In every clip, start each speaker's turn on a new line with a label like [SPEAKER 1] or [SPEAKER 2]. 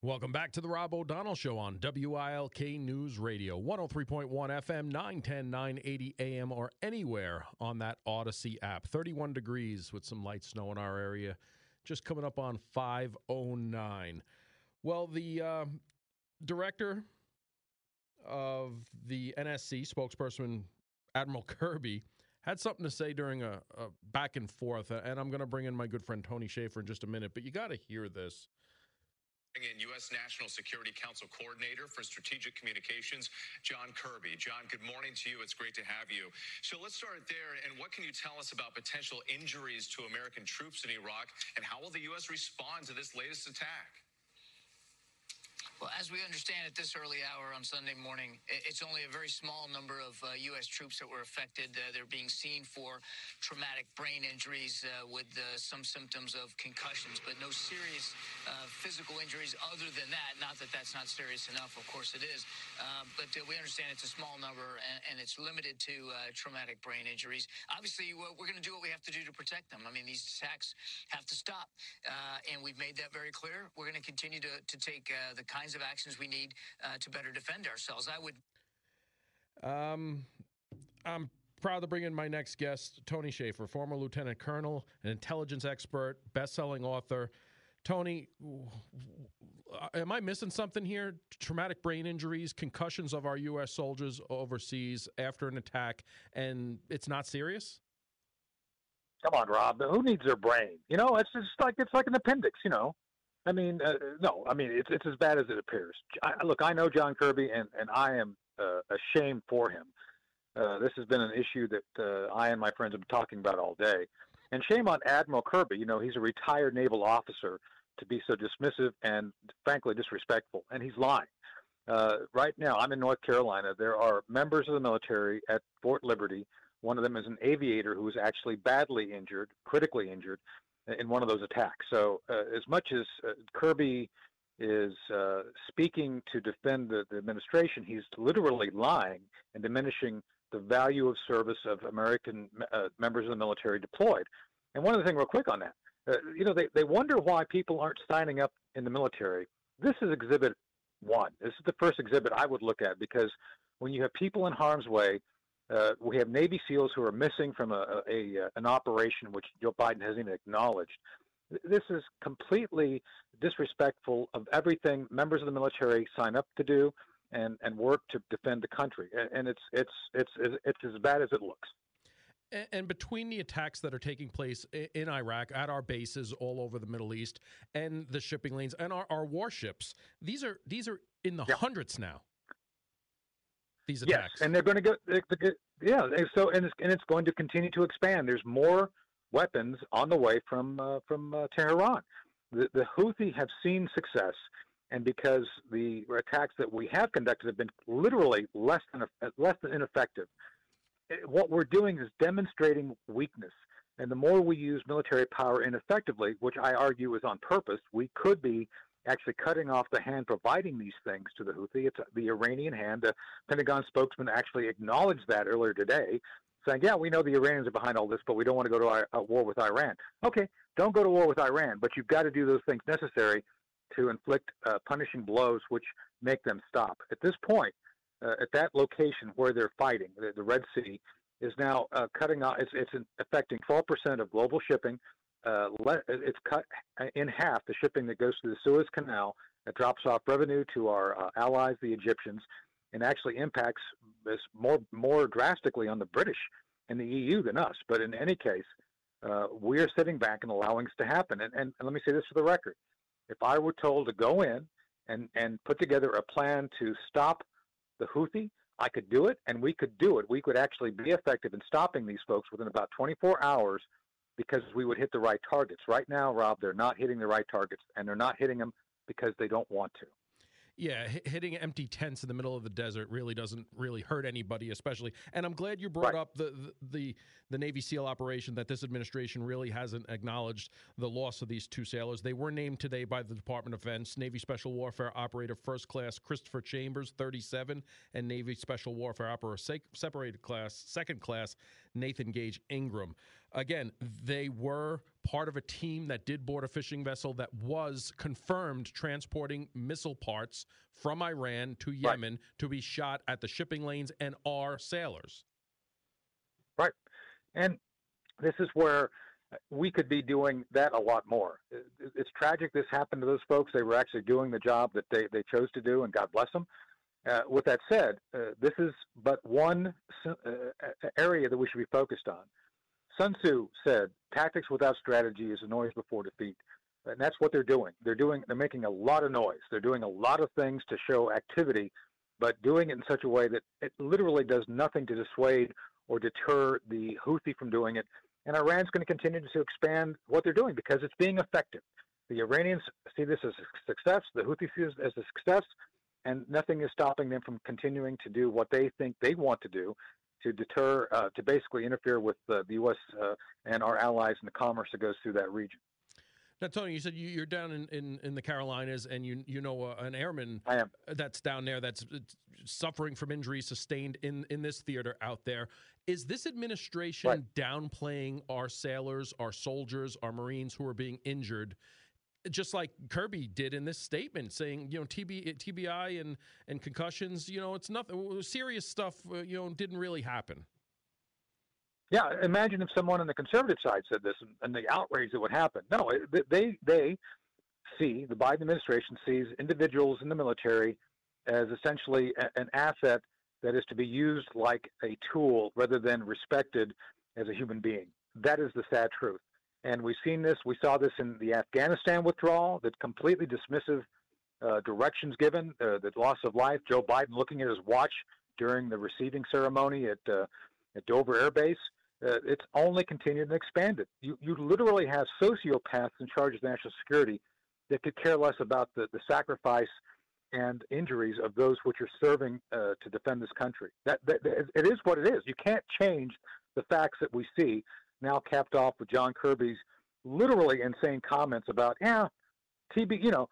[SPEAKER 1] Welcome back to the Rob O'Donnell Show on WILK News Radio, 103.1 FM, 910, 980 AM, or anywhere on that Audacy app. 31 degrees with some light snow in our area, just coming up on 509. Well, the uh, director of the NSC, spokesperson Admiral Kirby, had something to say during a, a back and forth, and I'm going to bring in my good friend Tony Shaffer in just a minute, but you got to hear this
[SPEAKER 2] in U.S. National Security Council Coordinator for Strategic Communications, John Kirby. John, good morning to you. It's great to have you. So let's start there. And what can you tell us about potential injuries to American troops in Iraq, and how will the U.S. respond to this latest attack?
[SPEAKER 3] Well, as we understand at this early hour on Sunday morning, it's only a very small number of uh, U.S. troops that were affected. Uh, they're being seen for traumatic brain injuries uh, with uh, some symptoms of concussions, but no serious uh, physical injuries other than that. Not that that's not serious enough, of course it is. Uh, but we understand it's a small number and, and it's limited to traumatic brain injuries. Obviously, we're going to do what we have to do to protect them. I mean, these attacks have to stop, and we've made that very clear. We're going to continue to, to take the kinds kinds of actions we need uh, to better defend ourselves. I would.
[SPEAKER 1] Um, I'm proud to bring in my next guest, Tony Shaffer, former lieutenant colonel, an intelligence expert, best-selling author. Tony, am I missing something here? Traumatic brain injuries, concussions of our U.S. soldiers overseas after an attack, and it's not serious.
[SPEAKER 4] Come on, Rob. Who needs their brain? You know, it's just like it's like an appendix. You know, I mean, uh, no. I mean, it's it's as bad as it appears. I, look, I know John Kirby, and and I am uh, ashamed for him. Uh, this has been an issue that uh, I and my friends have been talking about all day. And shame on Admiral Kirby. You know, he's a retired naval officer to be so dismissive and frankly disrespectful, and he's lying. Uh, right now, I'm in North Carolina. There are members of the military at Fort Liberty. One of them is an aviator who was actually badly injured, critically injured, in one of those attacks. So, uh, as much as uh, Kirby is uh, speaking to defend the, the, administration, he's literally lying and diminishing the value of service of American uh, members of the military deployed. And one other thing, real quick on that, uh, you know, they, they wonder why people aren't signing up in the military. This is Exhibit One. This is the first exhibit I would look at because when you have people in harm's way, uh, we have Navy SEALs who are missing from a, a, a, an operation which Joe Biden hasn't even acknowledged. This is completely disrespectful of everything members of the military sign up to do and, and work to defend the country. And it's, it's, it's, it's as bad as it looks.
[SPEAKER 1] And between the attacks that are taking place in Iraq, at our bases all over the Middle East, and the shipping lanes, and our, our warships, these are these are in the yeah. hundreds now these attacks.
[SPEAKER 4] Yes, and they're going to go. Yeah, so and it's, and it's going to continue to expand. There's more weapons on the way from uh, from uh, Tehran. The, the Houthi have seen success, and because the attacks that we have conducted have been literally less than less than ineffective, it, what we're doing is demonstrating weakness. And the more we use military power ineffectively, which I argue is on purpose, we could be actually cutting off the hand providing these things to the Houthi. It's the Iranian hand. The Pentagon spokesman actually acknowledged that earlier today, saying, "Yeah, we know the Iranians are behind all this, but we don't want to go to a war with Iran." Okay, don't go to war with Iran, but you've got to do those things necessary to inflict uh, punishing blows which make them stop. At this point, uh, at that location where they're fighting, the, the Red Sea is now uh, cutting off. It's, it's affecting 12% of global shipping uh, it's cut in half the shipping that goes through the Suez Canal that drops off revenue to our uh, allies, the Egyptians, and actually impacts this more more drastically on the British and the EU than us. But in any case, uh, we are sitting back and allowing this to happen. And, and, and let me say this for the record: if I were told to go in and and put together a plan to stop the Houthi, I could do it, and we could do it. We could actually be effective in stopping these folks within about 24 hours because we would hit the right targets. Right now, Rob, they're not hitting the right targets, and they're not hitting them because they don't want to.
[SPEAKER 1] Yeah, hitting empty tents in the middle of the desert really doesn't really hurt anybody, especially. And I'm glad you brought right. up the, the, the the Navy SEAL operation that this administration really hasn't acknowledged the loss of these two sailors. They were named today by the Department of Defense Navy Special Warfare Operator First Class Christopher Chambers, 37, and Navy Special Warfare Operator Separated Class Second Class Nathan Gage Ingram. Again, they were part of a team that did board a fishing vessel that was confirmed transporting missile parts from Iran to Yemen right. to be shot at the shipping lanes and our sailors.
[SPEAKER 4] Right. And this is where we could be doing that a lot more. It's tragic this happened to those folks. They were actually doing the job that they, they chose to do, and God bless them. Uh, with that said, uh, this is but one uh, area that we should be focused on. Sun Tzu said, "Tactics without strategy is a noise before defeat," and that's what they're doing. They're doing. They're making a lot of noise. They're doing a lot of things to show activity, but doing it in such a way that it literally does nothing to dissuade or deter the Houthi from doing it. And Iran's going to continue to expand what they're doing because it's being effective. The Iranians see this as a success. The Houthis see it as a success and nothing is stopping them from continuing to do what they think they want to do to deter, uh, to basically interfere with uh, the U.S. Uh, and our allies and the commerce that goes through that region.
[SPEAKER 1] Now, Tony, you said you, are down in, in, in, the Carolinas, and you you know uh, an airman that's down there that's suffering from injuries sustained in in this theater out there. Is this administration right. downplaying our sailors, our soldiers, our Marines who are being injured? Just like Kirby did in this statement, saying you know TB, TBI and and concussions, you know it's nothing serious stuff. Uh, you know didn't really happen.
[SPEAKER 4] Yeah, imagine if someone on the conservative side said this and, and the outrage that would happen. No, they they see the Biden administration sees individuals in the military as essentially a, an asset that is to be used like a tool rather than respected as a human being. That is the sad truth. And we've seen this. We saw this in the Afghanistan withdrawal, that completely dismissive uh, directions given, uh, the loss of life. Joe Biden looking at his watch during the receiving ceremony at uh, at Dover Air Base. Uh, it's only continued and expanded. You you literally have sociopaths in charge of national security that could care less about the, the sacrifice and injuries of those which are serving uh, to defend this country. That, that it is what it is. You can't change the facts that we see now capped off with John Kirby's literally insane comments about, yeah, TB, you know,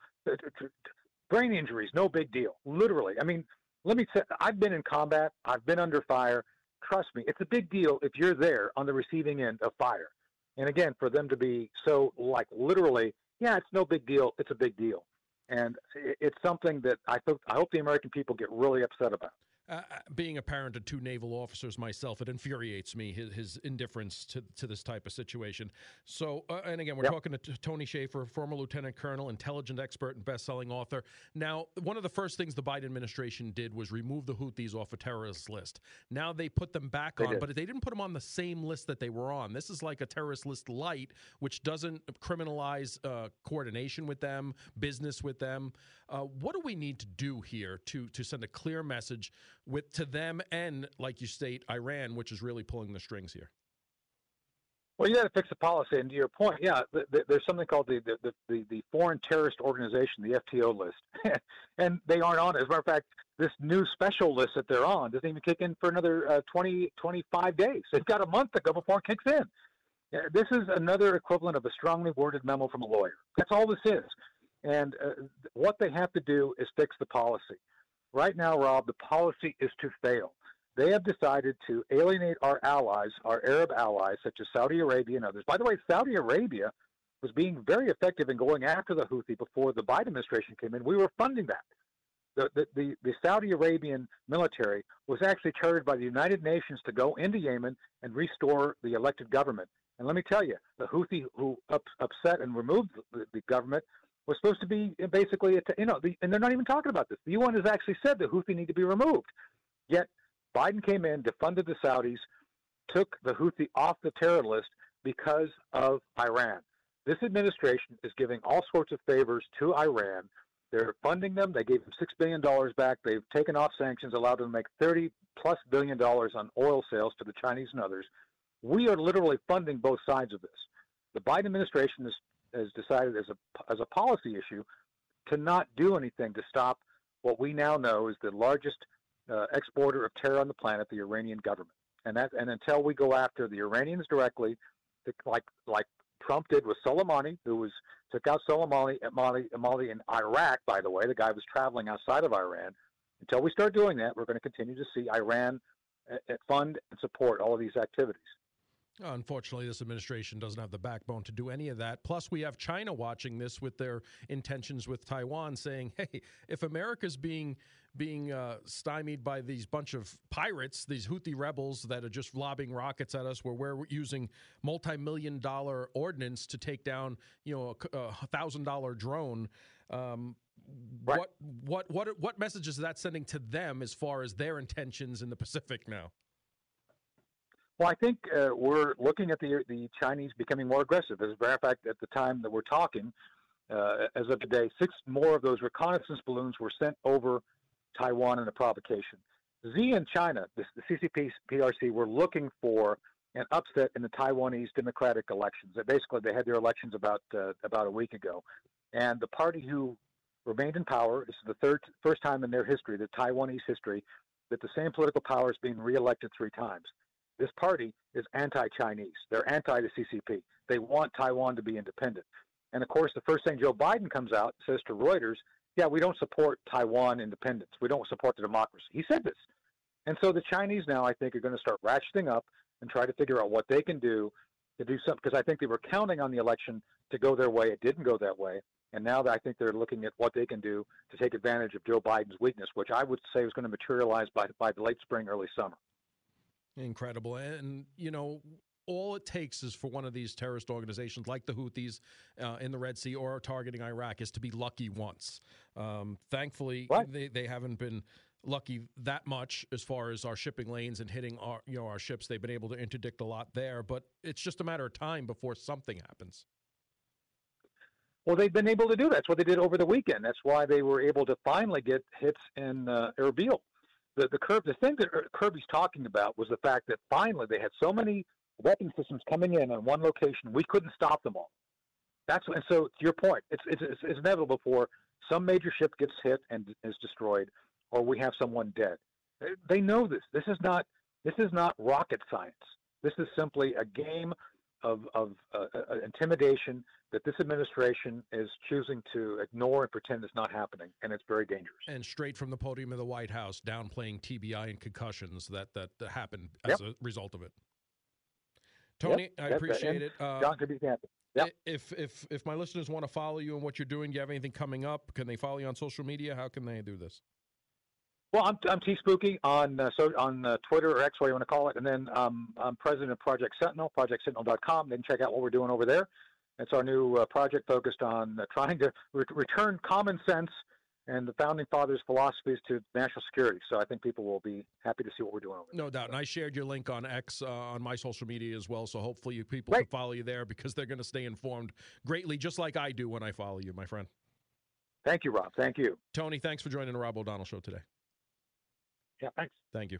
[SPEAKER 4] brain injuries, no big deal. Literally. I mean, let me say, I've been in combat, I've been under fire. Trust me, it's a big deal if you're there on the receiving end of fire. And again, for them to be so, like, literally, yeah, it's no big deal, it's a big deal. And it's something that I, th- I hope the American people get really upset about.
[SPEAKER 1] Uh, uh, being a parent of two naval officers myself, it infuriates me his, his indifference to, to this type of situation. So, uh, and again, we're yep. talking to Tony Shaffer, former lieutenant colonel, intelligent expert, and best-selling author. Now, one of the first things the Biden administration did was remove the Houthis off a terrorist list. Now they put them back
[SPEAKER 4] they
[SPEAKER 1] on,
[SPEAKER 4] did.
[SPEAKER 1] but they didn't put them on the same list that they were on. This is like a terrorist list light, which doesn't criminalize uh, coordination with them, business with them. Uh, what do we need to do here to to send a clear message? With to them and, like you state, Iran, which is really pulling the strings here?
[SPEAKER 4] Well, you got to fix the policy. And to your point, yeah, there's something called the, the, the, the Foreign Terrorist Organization, the FTO list. and they aren't on it. As a matter of fact, this new special list that they're on doesn't even kick in for another uh, 20, 25 days. They've got a month to go before it kicks in. This is another equivalent of a strongly worded memo from a lawyer. That's all this is. And uh, what they have to do is fix the policy. Right now, Rob, the policy is to fail. They have decided to alienate our allies, our Arab allies, such as Saudi Arabia and others. By the way, Saudi Arabia was being very effective in going after the Houthi before the Biden administration came in. We were funding that. The, the, the, the, Saudi Arabian military was actually chartered by the United Nations to go into Yemen and restore the elected government. And let me tell you, the Houthi who up, upset and removed the, the government was supposed to be basically, you know, the, and they're not even talking about this. The UN has actually said that Houthi need to be removed. Yet Biden came in, defunded the Saudis, took the Houthi off the terror list because of Iran. This administration is giving all sorts of favors to Iran. They're funding them. They gave them $6 billion back. They've taken off sanctions, allowed them to make 30 plus billion dollars on oil sales to the Chinese and others. We are literally funding both sides of this. The Biden administration is has decided as a as a policy issue to not do anything to stop what we now know is the largest uh, exporter of terror on the planet, the Iranian government. And that and until we go after the Iranians directly, like like Trump did with Soleimani, who was took out Soleimani Mali, Mali in Iraq. By the way, the guy was traveling outside of Iran. Until we start doing that, we're going to continue to see Iran uh, uh, fund and support all of these activities.
[SPEAKER 1] Unfortunately, this administration doesn't have the backbone to do any of that. Plus, we have China watching this with their intentions with Taiwan, saying, "Hey, if America's being being uh, stymied by these bunch of pirates, these Houthi rebels that are just lobbing rockets at us, where we're using multi-million dollar ordnance to take down, you know, a thousand dollar drone." Um, right. What what what what message is that sending to them as far as their intentions in the Pacific now?
[SPEAKER 4] Well, I think uh, we're looking at the the Chinese becoming more aggressive. As a matter of fact, at the time that we're talking, uh, as of today, six more of those reconnaissance balloons were sent over Taiwan in a provocation. Xi and China, the, the CCP PRC, were looking for an upset in the Taiwanese democratic elections. Basically, they had their elections about uh, about a week ago, and the party who remained in power. This is the third first time in their history, the Taiwanese history, that the same political power is being reelected three times. This party is anti-Chinese. They're anti the CCP. They want Taiwan to be independent. And of course, the first thing Joe Biden comes out says to Reuters, "Yeah, we don't support Taiwan independence. We don't support the democracy." He said this. And so the Chinese now, I think, are going to start ratcheting up and try to figure out what they can do to do something because I think they were counting on the election to go their way. It didn't go that way. And now I think they're looking at what they can do to take advantage of Joe Biden's weakness, which I would say is going to materialize by, by the late spring, early summer.
[SPEAKER 1] Incredible. And, you know, all it takes is for one of these terrorist organizations like the Houthis uh, in the Red Sea or targeting Iraq is to be lucky once. Um, thankfully, they, they haven't been lucky that much as far as our shipping lanes and hitting our you know our ships. They've been able to interdict a lot there, but it's just a matter of time before something happens.
[SPEAKER 4] Well, they've been able to do that. That's what they did over the weekend. That's why they were able to finally get hits in uh, Erbil. The the curve, the thing that Kirby's talking about was the fact that finally they had so many weapon systems coming in on one location, we couldn't stop them all. That's and so to your point, it's it's, it's, inevitable for some major ship gets hit and is destroyed, or we have someone dead. They know this. This is not this is not rocket science. This is simply a game of, of uh, uh, intimidation that this administration is choosing to ignore and pretend is not happening, and it's very dangerous.
[SPEAKER 1] And straight from the podium of the White House, downplaying TBI and concussions that that happened as yep. a result of it. Tony, yep. I appreciate it.
[SPEAKER 4] Uh, John could be happy. Yep.
[SPEAKER 1] If if if my listeners want to follow you and what you're doing, do you have anything coming up? Can they follow you on social media? How can they do this?
[SPEAKER 4] Well, I'm, I'm T Spooky on uh, so on uh, Twitter or X, what you want to call it, and then um, I'm president of Project Sentinel, ProjectSentinel.com. Then check out what we're doing over there. It's our new uh, project focused on uh, trying to re- return common sense and the founding fathers' philosophies to national security. So I think people will be happy to see what we're doing over
[SPEAKER 1] there. No doubt. And I shared your link on X uh, on my social media as well. So hopefully people can follow you there because they're going to stay informed greatly, just like I do when I follow you, my friend.
[SPEAKER 4] Thank you, Rob. Thank you.
[SPEAKER 1] Tony, thanks for joining the Rob O'Donnell Show today.
[SPEAKER 4] Yeah, thanks.
[SPEAKER 1] Thank you.